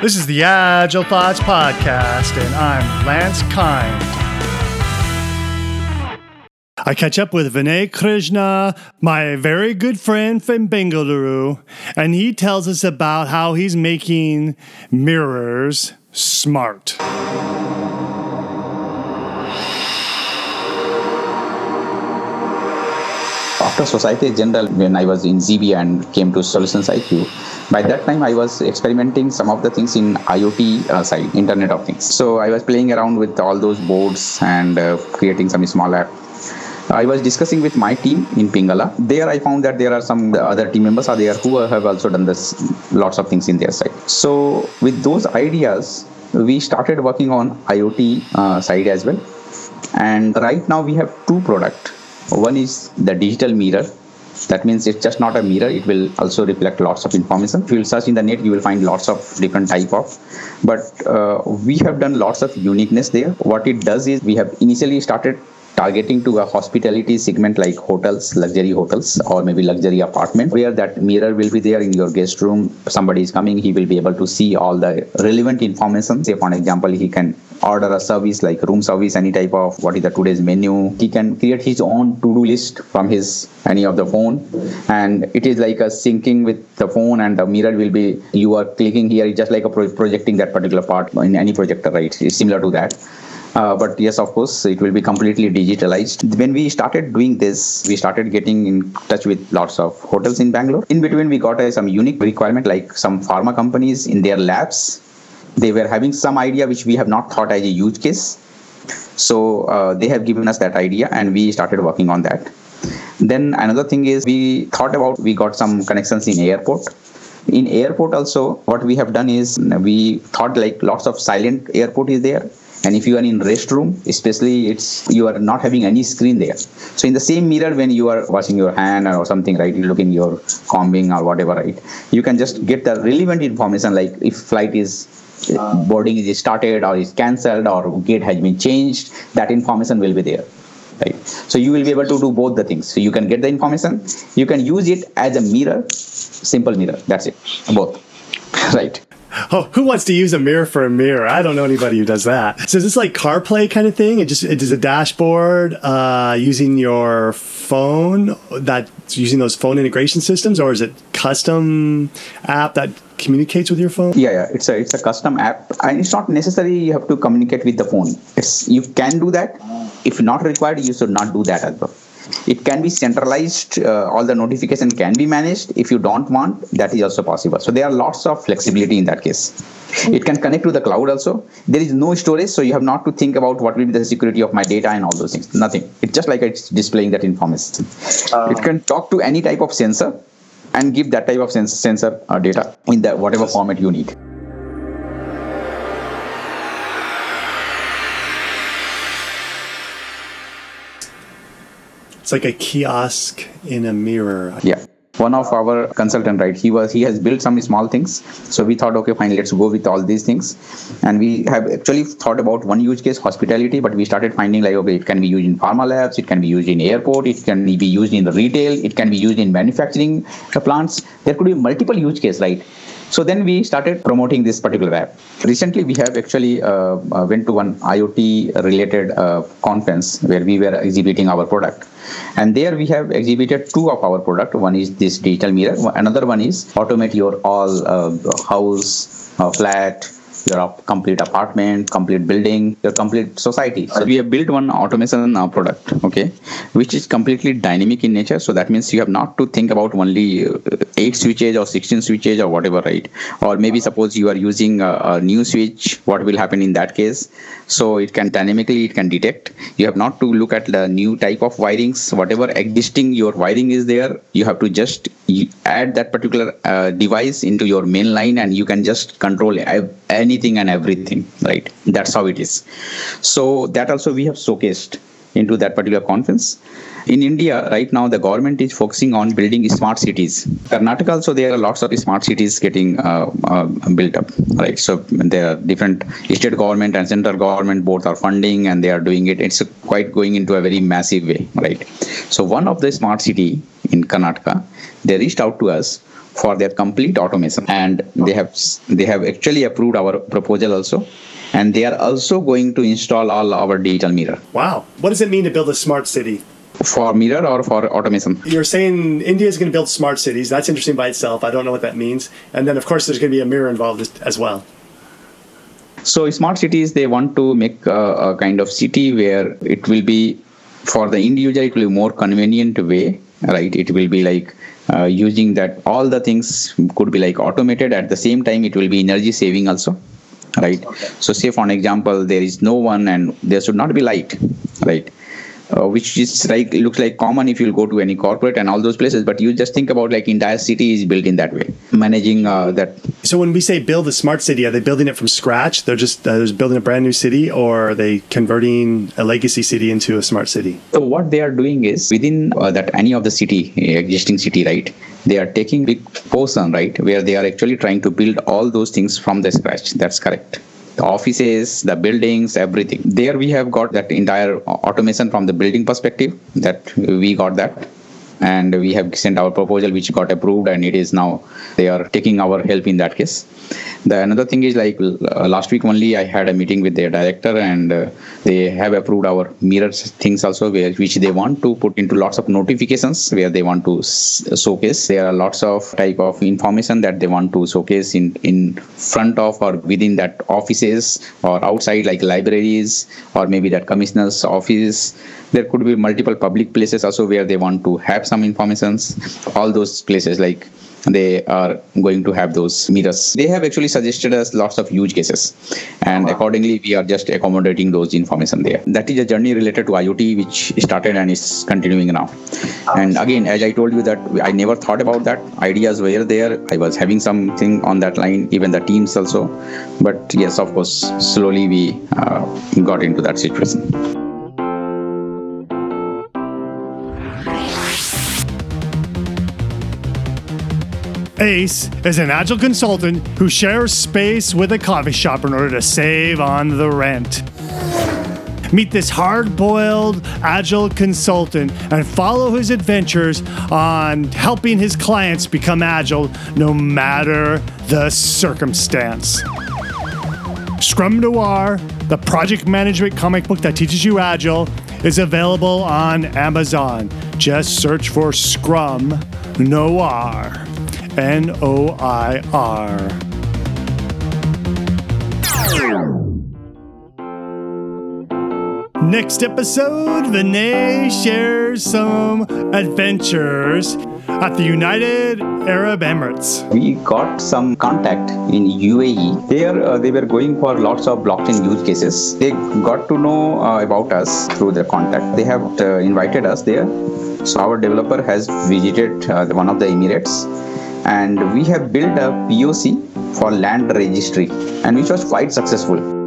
This is the Agile Thoughts Podcast, and I'm Lance Kind. I catch up with Vinay Krishna, my very good friend from Bengaluru, and he tells us about how he's making mirrors smart. After Societe Generale, when I was in ZB and came to Solutions IQ, by that time I was experimenting some of the things in IoT uh, side, Internet of Things. So I was playing around with all those boards and uh, creating some small app. I was discussing with my team in Pingala. There I found that there are some other team members are there who have also done this lots of things in their side. So with those ideas, we started working on IoT uh, side as well. And right now we have two product. One is the digital mirror. That means it's just not a mirror. It will also reflect lots of information. If you search in the net you will find lots of different type of. But uh, we have done lots of uniqueness there. What it does is we have initially started targeting to a hospitality segment like hotels, luxury hotels, or maybe luxury apartment, where that mirror will be there in your guest room. Somebody is coming, he will be able to see all the relevant information. Say, for example, he can order a service like room service, any type of what is the today's menu. He can create his own to-do list from his any of the phone, and it is like a syncing with the phone, and the mirror will be you are clicking here, it's just like a pro- projecting that particular part in any projector, right? It's similar to that. Uh, but yes, of course, it will be completely digitalized. When we started doing this, we started getting in touch with lots of hotels in Bangalore. In between, we got uh, some unique requirement like some pharma companies in their labs. They were having some idea which we have not thought as a use case. So uh, they have given us that idea, and we started working on that. Then another thing is we thought about we got some connections in airport in airport also what we have done is we thought like lots of silent airport is there and if you are in restroom especially it's you are not having any screen there so in the same mirror when you are washing your hand or something right you look in your combing or whatever right you can just get the relevant information like if flight is boarding is started or is cancelled or gate has been changed that information will be there right so you will be able to do both the things so you can get the information you can use it as a mirror simple mirror that's it both right Oh, who wants to use a mirror for a mirror? I don't know anybody who does that. So is this like CarPlay kind of thing? It just it is a dashboard uh, using your phone that's using those phone integration systems, or is it custom app that communicates with your phone? yeah yeah. It's a it's a custom app. And it's not necessary you have to communicate with the phone. It's you can do that. If not required you should not do that as well. It can be centralized uh, all the notification can be managed. If you don't want that is also possible. So there are lots of flexibility in that case. It can connect to the cloud also. There is no storage so you have not to think about what will be the security of my data and all those things. Nothing. It's just like it's displaying that information. It can talk to any type of sensor and give that type of sens- sensor uh, data in the whatever format you need It's like a kiosk in a mirror. yeah one of our consultant right? He was he has built some small things. So we thought okay fine let's go with all these things. And we have actually thought about one use case hospitality but we started finding like okay it can be used in pharma labs it can be used in airport it can be used in the retail it can be used in manufacturing plants. There could be multiple use case right so then we started promoting this particular app. Recently, we have actually uh, uh, went to one IoT related uh, conference where we were exhibiting our product, and there we have exhibited two of our product. One is this digital mirror. Another one is automate your all uh, house, uh, flat, your complete apartment, complete building, your complete society. So we have built one automation uh, product, okay, which is completely dynamic in nature. So that means you have not to think about only uh, eight switches or 16 switches or whatever, right? Or maybe suppose you are using a, a new switch, what will happen in that case? So it can dynamically it can detect. You have not to look at the new type of wirings, whatever existing your wiring is there. You have to just add that particular uh, device into your main line, and you can just control anything and everything. Right? That's how it is. So that also we have showcased into that particular conference. In India, right now, the government is focusing on building smart cities. Karnataka also, there are lots of smart cities getting uh, uh, built up, right? So there are different state government and central government both are funding and they are doing it. It's quite going into a very massive way, right? So one of the smart city in Karnataka, they reached out to us for their complete automation and they have they have actually approved our proposal also and they are also going to install all our digital mirror Wow. What does it mean to build a smart city? for mirror or for automation You're saying India is going to build smart cities. That's interesting by itself. I don't know what that means. And then, of course, there's going to be a mirror involved as- well. So smart cities, they want to make a, a kind of city where it will be for the individual, it will be more convenient way, right? It will be like uh, using that all the things could be like automated. At the same time, it will be energy saving also, right? So say for an example, there is no one and there should not be light, right? Uh, which is like looks like common if you go to any corporate and all those places but you just think about like entire city is built in that way managing uh, that So when we say build a smart city, are they building it from scratch? They're just uh, just building a brand new city, or are they converting a legacy city into a smart city? So what they are doing is within uh, that any of the city uh, existing city, right? They are taking big portion, right, where they are actually trying to build all those things from the scratch. That's correct. The offices, the buildings, everything. There we have got that entire automation from the building perspective. That we got that, and we have sent our proposal, which got approved, and it is now they are taking our help in that case. The another thing is like uh, last week only I had a meeting with their director and uh, they have approved our mirrors things also where which they want to put into lots of notifications where they want to s- showcase. There are lots of type of information that they want to showcase in in front of or within that offices or outside like libraries or maybe that commissioner's office. There could be multiple public places also where they want to have some informations. All those places like they are going to have those mirrors. They have actually suggested us lots of use cases, and accordingly, we are just accommodating those information there. That is a journey related to IoT, which started and is continuing now. And again, as I told you that I never thought about that. Ideas were there. I was having something on that line, even the teams also. But yes, of course, slowly we uh, got into that situation. Ace is an agile consultant who shares space with a coffee shop in order to save on the rent. Meet this hard boiled agile consultant and follow his adventures on helping his clients become agile no matter the circumstance. Scrum Noir, the project management comic book that teaches you agile, is available on Amazon. Just search for Scrum Noir. N O I R. Next episode, Vinay shares some adventures at the United Arab Emirates. we got some contact in UAE. There, uh, they were going for lots of blockchain use cases. They got to know uh, about us through their contact. They have uh, invited us there. So our developer has visited uh, one of the Emirates, and we have built a POC for land registry, and which was quite successful.